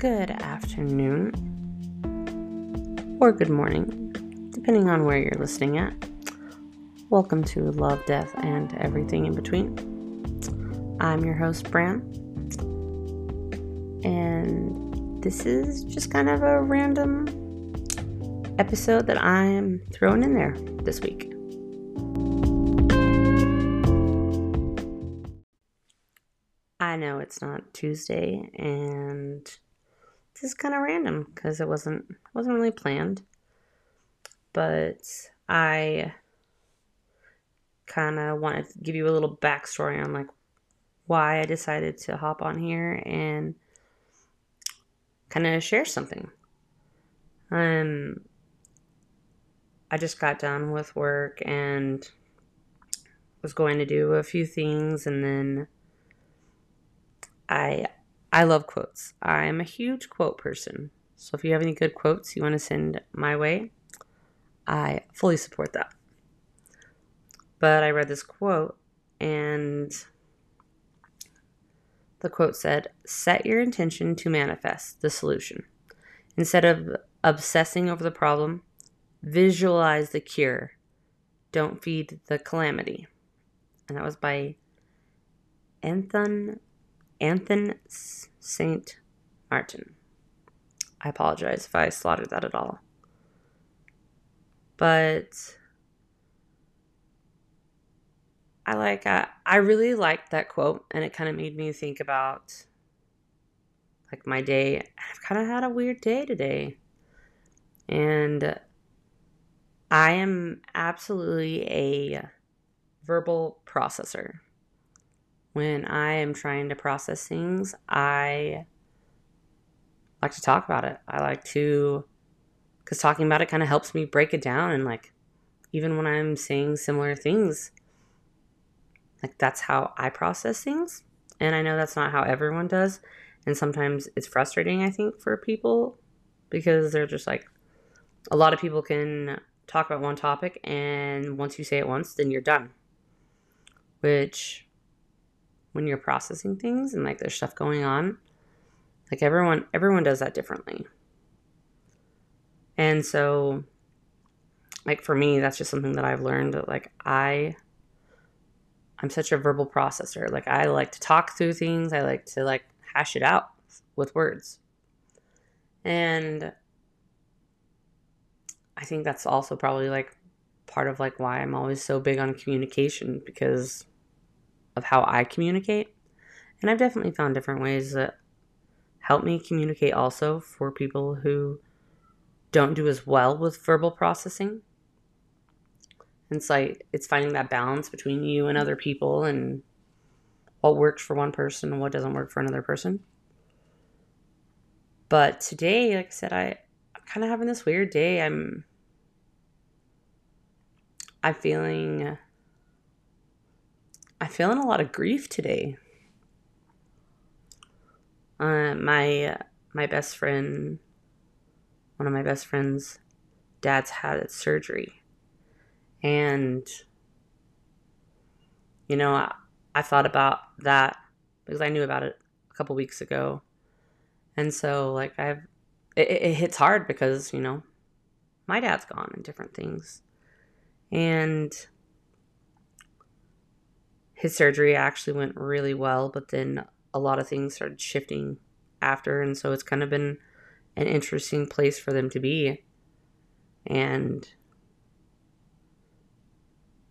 good afternoon, or good morning, depending on where you're listening at. Welcome to Love, Death, and Everything in Between. I'm your host, Bram, and this is just kind of a random episode that I am throwing in there this week. I know it's not Tuesday, and is kind of random because it wasn't wasn't really planned. But I kind of wanted to give you a little backstory on like why I decided to hop on here and kind of share something. Um, I just got done with work and was going to do a few things, and then I I love quotes. I'm a huge quote person. So if you have any good quotes you want to send my way, I fully support that. But I read this quote and the quote said, Set your intention to manifest the solution. Instead of obsessing over the problem, visualize the cure. Don't feed the calamity. And that was by Anthon Anthon St. Maarten. I apologize if I slaughtered that at all. But I like I, I really liked that quote and it kind of made me think about like my day. I've kind of had a weird day today. And I am absolutely a verbal processor when I am trying to process things, I like to talk about it. I like to, because talking about it kind of helps me break it down. And like, even when I'm saying similar things, like that's how I process things. And I know that's not how everyone does. And sometimes it's frustrating, I think, for people because they're just like, a lot of people can talk about one topic, and once you say it once, then you're done. Which when you're processing things and like there's stuff going on like everyone everyone does that differently. And so like for me that's just something that i've learned that like i i'm such a verbal processor. Like i like to talk through things. I like to like hash it out with words. And i think that's also probably like part of like why i'm always so big on communication because of how I communicate. And I've definitely found different ways that help me communicate also for people who don't do as well with verbal processing. It's like it's finding that balance between you and other people and what works for one person and what doesn't work for another person. But today, like I said, I, I'm kind of having this weird day. I'm I'm feeling I'm feeling a lot of grief today. Uh, my my best friend, one of my best friends, dad's had surgery, and you know I, I thought about that because I knew about it a couple weeks ago, and so like I've it, it hits hard because you know my dad's gone and different things, and his surgery actually went really well, but then a lot of things started shifting after, and so it's kind of been an interesting place for them to be. And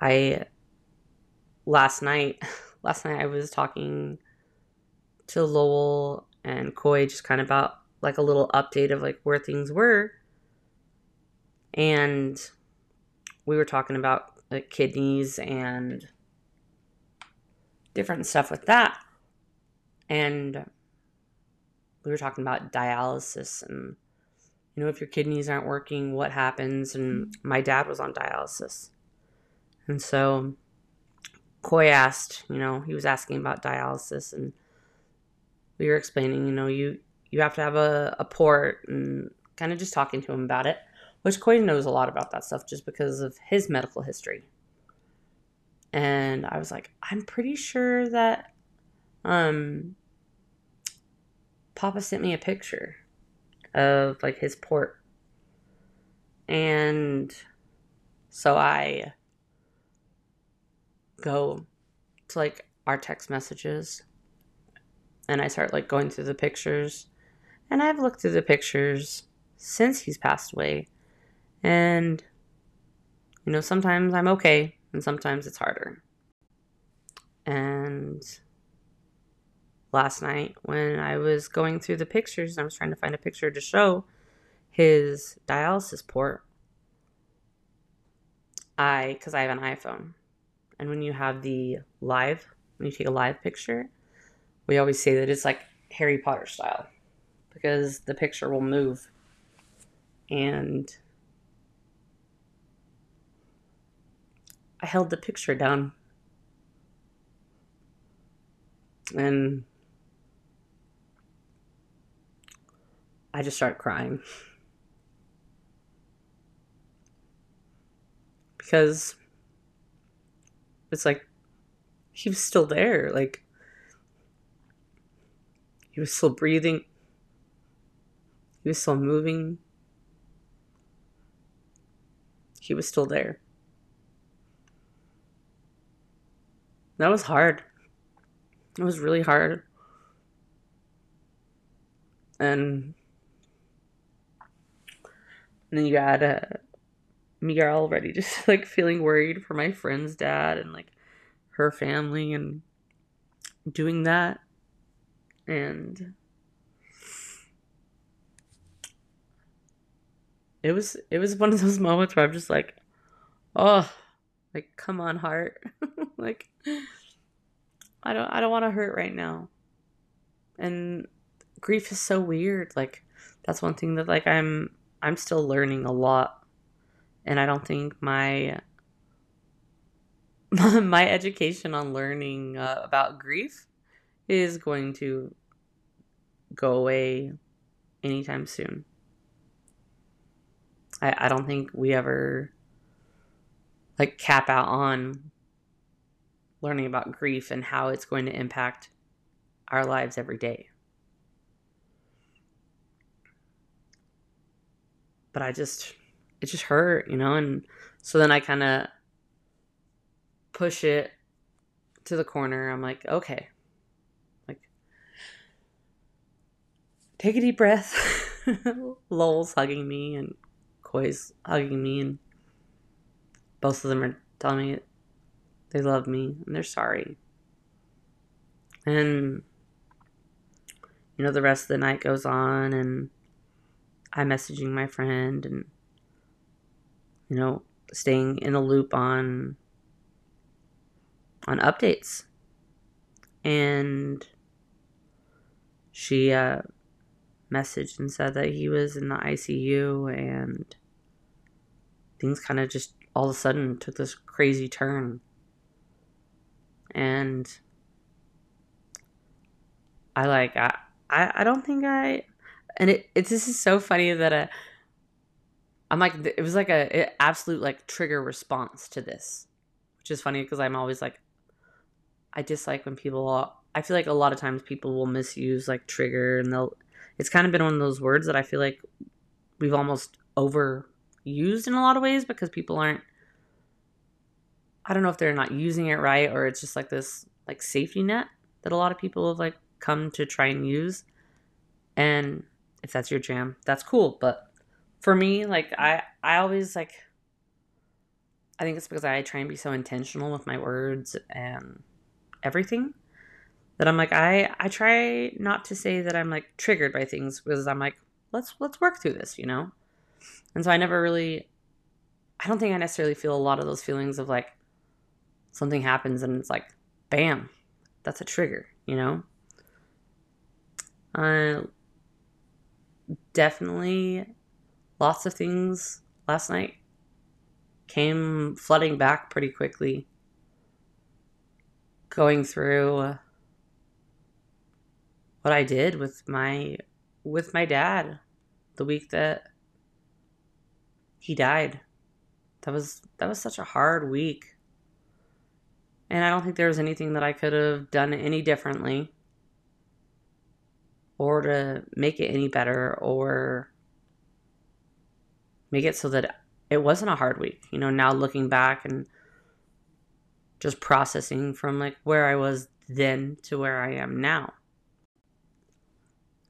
I last night last night I was talking to Lowell and Coy just kind of about like a little update of like where things were. And we were talking about like kidneys and different stuff with that. And we were talking about dialysis and, you know, if your kidneys aren't working, what happens? And my dad was on dialysis. And so Coy asked, you know, he was asking about dialysis and we were explaining, you know, you, you have to have a, a port and kind of just talking to him about it, which Coy knows a lot about that stuff just because of his medical history and I was like, I'm pretty sure that um Papa sent me a picture of like his port. And so I go to like our text messages and I start like going through the pictures. And I've looked through the pictures since he's passed away. And, you know, sometimes I'm okay and sometimes it's harder. And last night when I was going through the pictures, I was trying to find a picture to show his dialysis port. I, because I have an iPhone, and when you have the live, when you take a live picture, we always say that it's like Harry Potter style because the picture will move. And I held the picture down. And I just start crying. Because it's like he was still there. Like he was still breathing. He was still moving. He was still there. That was hard. It was really hard. And then you got uh, me already just like feeling worried for my friend's dad and like her family and doing that. And it was it was one of those moments where I'm just like, oh, like come on, heart. like I don't I don't want to hurt right now. And grief is so weird. Like that's one thing that like I'm I'm still learning a lot. And I don't think my my education on learning uh, about grief is going to go away anytime soon. I, I don't think we ever like cap out on learning about grief and how it's going to impact our lives every day. but I just it just hurt, you know, and so then I kind of push it to the corner. I'm like, okay. Like take a deep breath. Lowell's hugging me and Koi's hugging me and both of them are telling me they love me and they're sorry. And you know, the rest of the night goes on and I'm messaging my friend and you know staying in the loop on on updates and she uh, messaged and said that he was in the ICU and things kind of just all of a sudden took this crazy turn and I like I I, I don't think I and it, it this is so funny that I, I'm like it was like a, a absolute like trigger response to this, which is funny because I'm always like I dislike when people I feel like a lot of times people will misuse like trigger and they'll it's kind of been one of those words that I feel like we've almost overused in a lot of ways because people aren't I don't know if they're not using it right or it's just like this like safety net that a lot of people have like come to try and use. And if that's your jam, that's cool. But for me, like I I always like I think it's because I try and be so intentional with my words and everything that I'm like I I try not to say that I'm like triggered by things because I'm like let's let's work through this, you know. And so I never really I don't think I necessarily feel a lot of those feelings of like something happens and it's like bam, that's a trigger, you know. Uh definitely lots of things last night came flooding back pretty quickly. Going through what I did with my with my dad the week that he died. That was that was such a hard week. And I don't think there was anything that I could have done any differently or to make it any better or make it so that it wasn't a hard week. You know, now looking back and just processing from like where I was then to where I am now.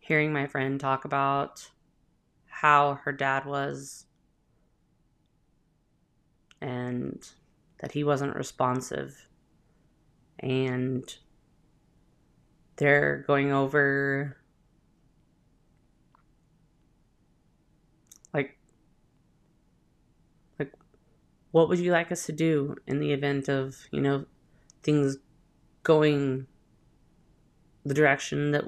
Hearing my friend talk about how her dad was and that he wasn't responsive and they're going over like like what would you like us to do in the event of you know things going the direction that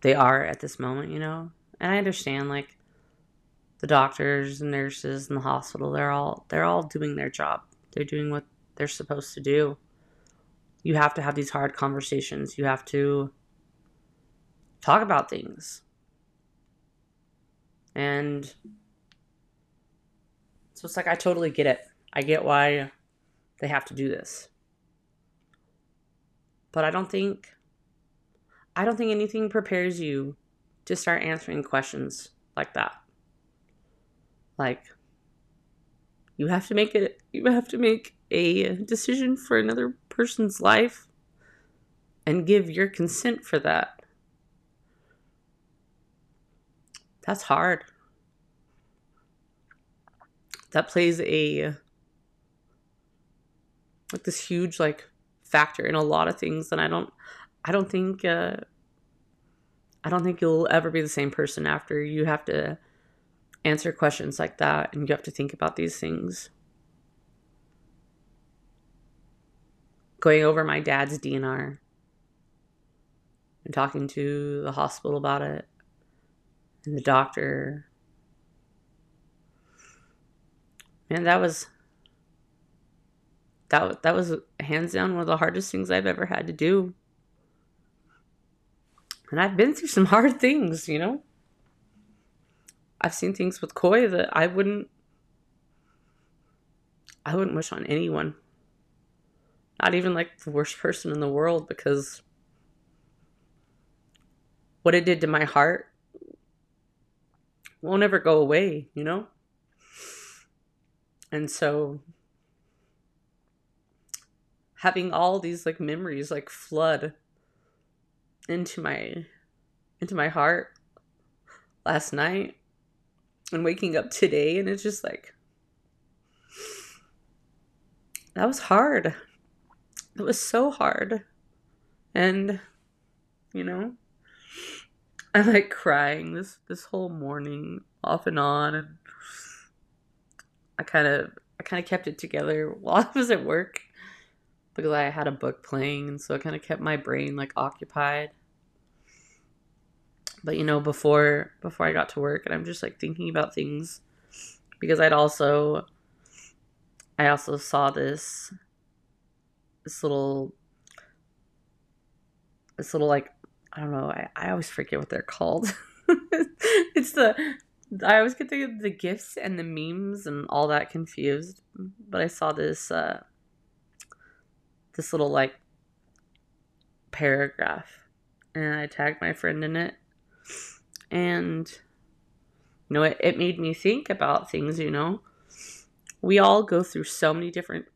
they are at this moment you know? And i understand like the doctors and nurses in the hospital they're all they're all doing their job. They're doing what they're supposed to do you have to have these hard conversations. You have to talk about things. And so it's like, I totally get it. I get why they have to do this. But I don't think, I don't think anything prepares you to start answering questions like that. Like, you have to make it, you have to make a decision for another person's life and give your consent for that. That's hard. That plays a like this huge like factor in a lot of things and I don't I don't think uh I don't think you'll ever be the same person after you have to answer questions like that and you have to think about these things. Going over my dad's DNR and talking to the hospital about it and the doctor. Man, that was that that was hands down one of the hardest things I've ever had to do. And I've been through some hard things, you know. I've seen things with Koi that I wouldn't I wouldn't wish on anyone not even like the worst person in the world because what it did to my heart won't ever go away, you know? And so having all these like memories like flood into my into my heart last night and waking up today and it's just like that was hard it was so hard. And, you know, I'm like crying this this whole morning off and on and I kind of I kind of kept it together while I was at work because I had a book playing and so I kind of kept my brain like occupied. But you know, before before I got to work and I'm just like thinking about things because I'd also I also saw this this little this little like I don't know, I, I always forget what they're called. it's the I always get the the gifts and the memes and all that confused. But I saw this uh this little like paragraph and I tagged my friend in it. And you know, it, it made me think about things, you know. We all go through so many different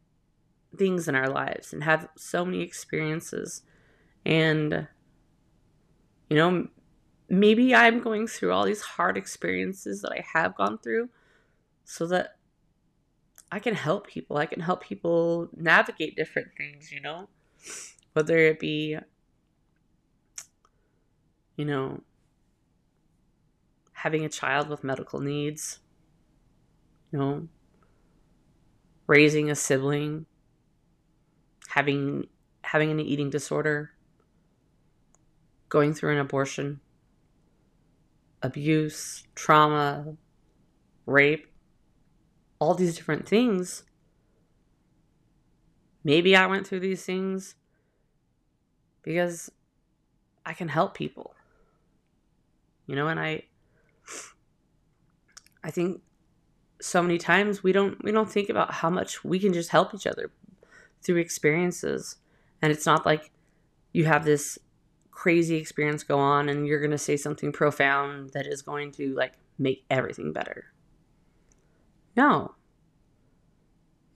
things in our lives and have so many experiences. And, you know, maybe I'm going through all these hard experiences that I have gone through so that I can help people. I can help people navigate different things, you know, whether it be, you know, having a child with medical needs, you know, raising a sibling, having having an eating disorder, going through an abortion, abuse, trauma, rape, all these different things. Maybe I went through these things because I can help people. You know, and I I think so many times we don't we don't think about how much we can just help each other through experiences. And it's not like you have this crazy experience go on and you're going to say something profound that is going to like make everything better. No.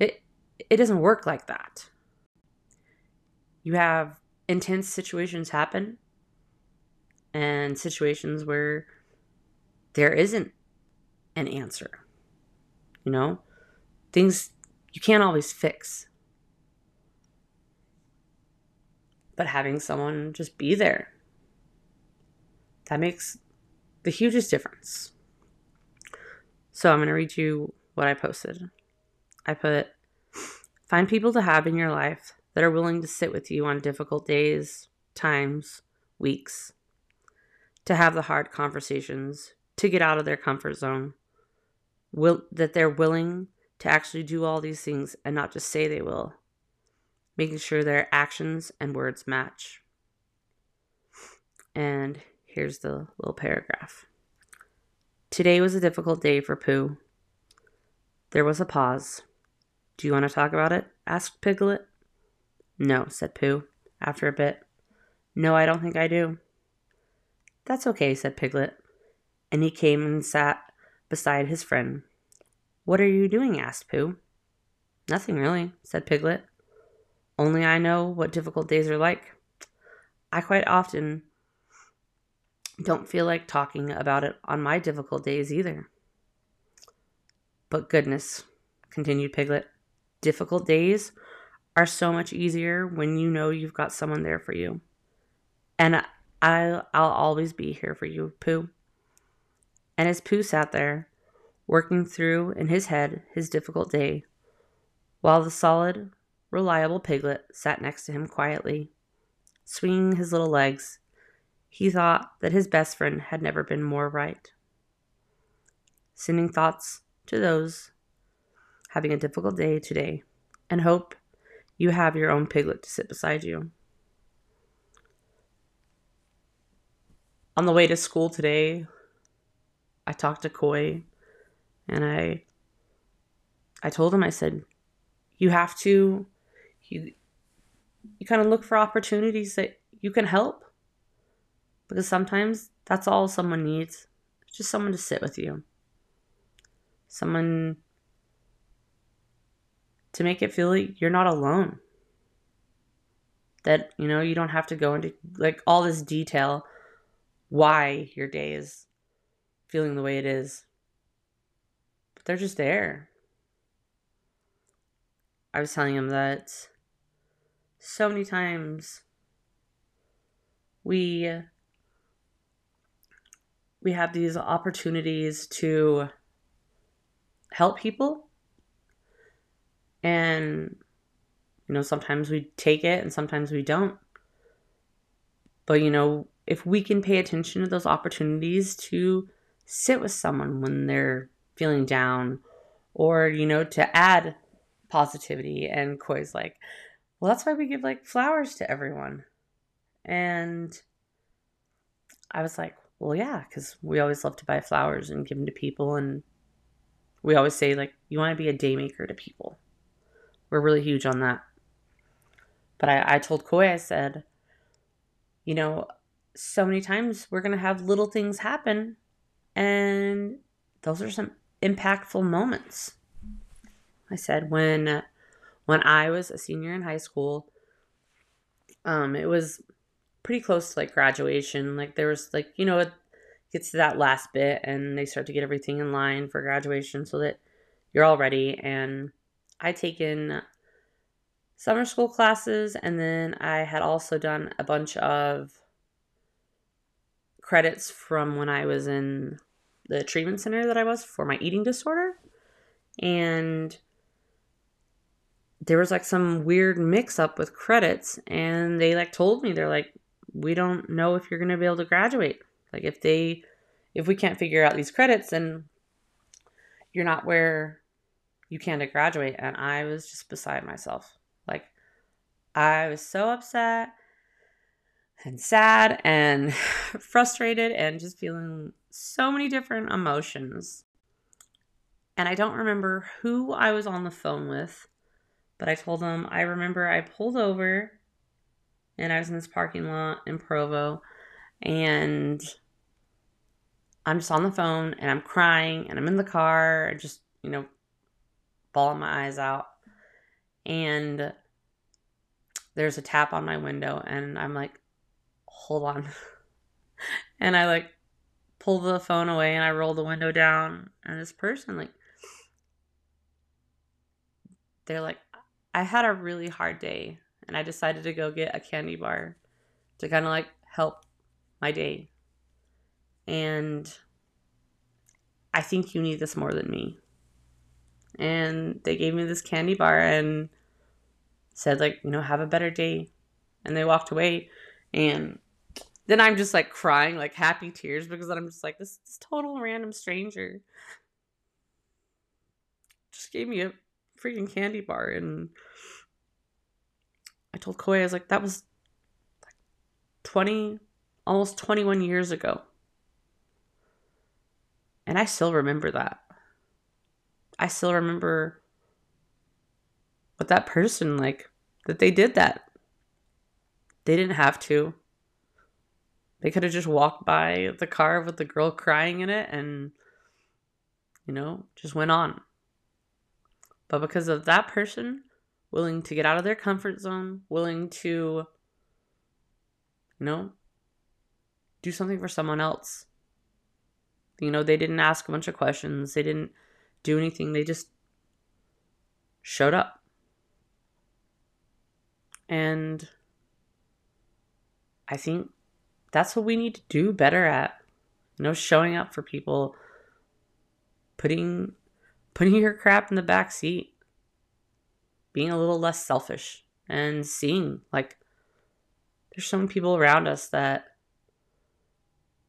It it doesn't work like that. You have intense situations happen and situations where there isn't an answer. You know, things you can't always fix. But having someone just be there, that makes the hugest difference. So I'm going to read you what I posted. I put, find people to have in your life that are willing to sit with you on difficult days, times, weeks, to have the hard conversations, to get out of their comfort zone, will that they're willing to actually do all these things and not just say they will, making sure their actions and words match. And here's the little paragraph. Today was a difficult day for Pooh. There was a pause. Do you want to talk about it? asked Piglet. No, said Pooh, after a bit. No, I don't think I do. That's okay, said Piglet, and he came and sat beside his friend. What are you doing? asked Pooh. Nothing really, said Piglet. Only I know what difficult days are like. I quite often don't feel like talking about it on my difficult days either. But goodness, continued Piglet, difficult days are so much easier when you know you've got someone there for you. And I, I'll always be here for you, Pooh. And as Pooh sat there, working through in his head his difficult day, while the solid, reliable piglet sat next to him quietly, swinging his little legs. He thought that his best friend had never been more right. Sending thoughts to those having a difficult day today, and hope you have your own piglet to sit beside you. On the way to school today, I talked to Koi and I I told him I said you have to you you kind of look for opportunities that you can help because sometimes that's all someone needs. Just someone to sit with you. Someone to make it feel like you're not alone. That you know you don't have to go into like all this detail why your day is feeling the way it is. But they're just there. I was telling him that so many times we we have these opportunities to help people and you know sometimes we take it and sometimes we don't but you know if we can pay attention to those opportunities to sit with someone when they're feeling down or, you know, to add positivity. And Koi's like, well, that's why we give like flowers to everyone. And I was like, well, yeah, because we always love to buy flowers and give them to people. And we always say, like, you want to be a day maker to people. We're really huge on that. But I, I told Koi, I said, you know, so many times we're going to have little things happen. And those are some impactful moments. I said when when I was a senior in high school, um, it was pretty close to like graduation. Like there was like you know it gets to that last bit and they start to get everything in line for graduation so that you're all ready. And I taken summer school classes and then I had also done a bunch of credits from when I was in the treatment center that I was for my eating disorder. And there was like some weird mix up with credits and they like told me they're like we don't know if you're going to be able to graduate. Like if they if we can't figure out these credits then you're not where you can to graduate and I was just beside myself. Like I was so upset and sad and frustrated and just feeling so many different emotions. And I don't remember who I was on the phone with, but I told them I remember I pulled over and I was in this parking lot in Provo, and I'm just on the phone and I'm crying and I'm in the car, just, you know, bawling my eyes out. And there's a tap on my window, and I'm like, hold on. and I like pull the phone away and I roll the window down, and this person, like, they're like, I had a really hard day, and I decided to go get a candy bar to kind of like help my day and I think you need this more than me. And they gave me this candy bar and said, like, you know, have a better day. And they walked away. And then I'm just like crying, like happy tears, because then I'm just like, this, this total random stranger just gave me a freaking candy bar. And I told Koi, I was like, that was like 20, almost 21 years ago. And I still remember that. I still remember what that person, like, that they did that. They didn't have to. They could have just walked by the car with the girl crying in it and, you know, just went on. But because of that person willing to get out of their comfort zone, willing to, you know, do something for someone else, you know, they didn't ask a bunch of questions. They didn't do anything. They just showed up. And I think that's what we need to do better at. You know, showing up for people, putting putting your crap in the back seat, being a little less selfish and seeing like there's so many people around us that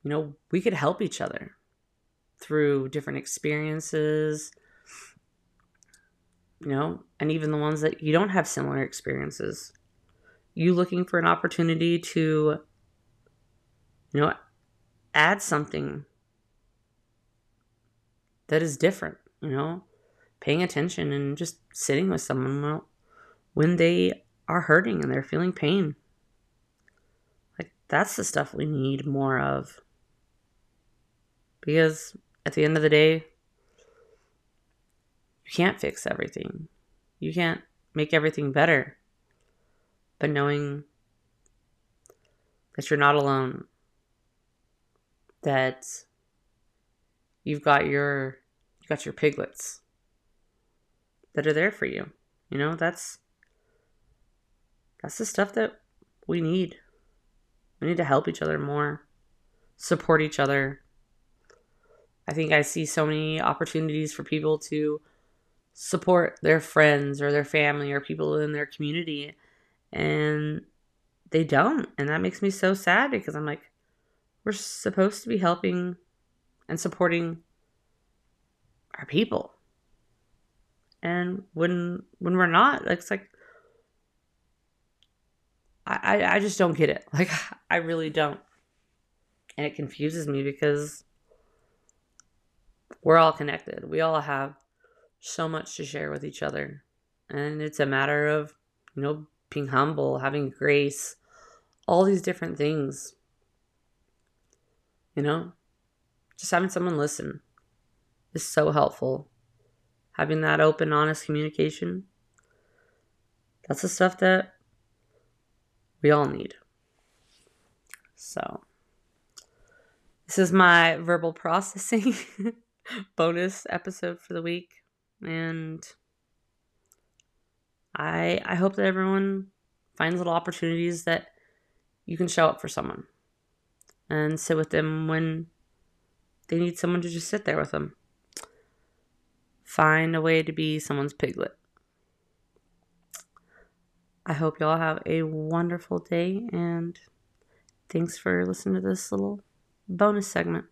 you know, we could help each other through different experiences, you know, and even the ones that you don't have similar experiences. You looking for an opportunity to, you know, add something that is different, you know, paying attention and just sitting with someone when they are hurting and they're feeling pain. Like, that's the stuff we need more of. Because at the end of the day, you can't fix everything. You can't make everything better. But knowing that you're not alone, that you've got your you got your piglets that are there for you. You know, that's that's the stuff that we need. We need to help each other more, support each other, I think I see so many opportunities for people to support their friends or their family or people in their community and they don't and that makes me so sad because i'm like we're supposed to be helping and supporting our people and when when we're not it's like I, I just don't get it like i really don't and it confuses me because we're all connected. We all have so much to share with each other. And it's a matter of, you know, being humble, having grace, all these different things. You know, just having someone listen is so helpful. Having that open, honest communication. That's the stuff that we all need. So, this is my verbal processing. bonus episode for the week. And I I hope that everyone finds little opportunities that you can show up for someone and sit with them when they need someone to just sit there with them. Find a way to be someone's piglet. I hope y'all have a wonderful day and thanks for listening to this little bonus segment.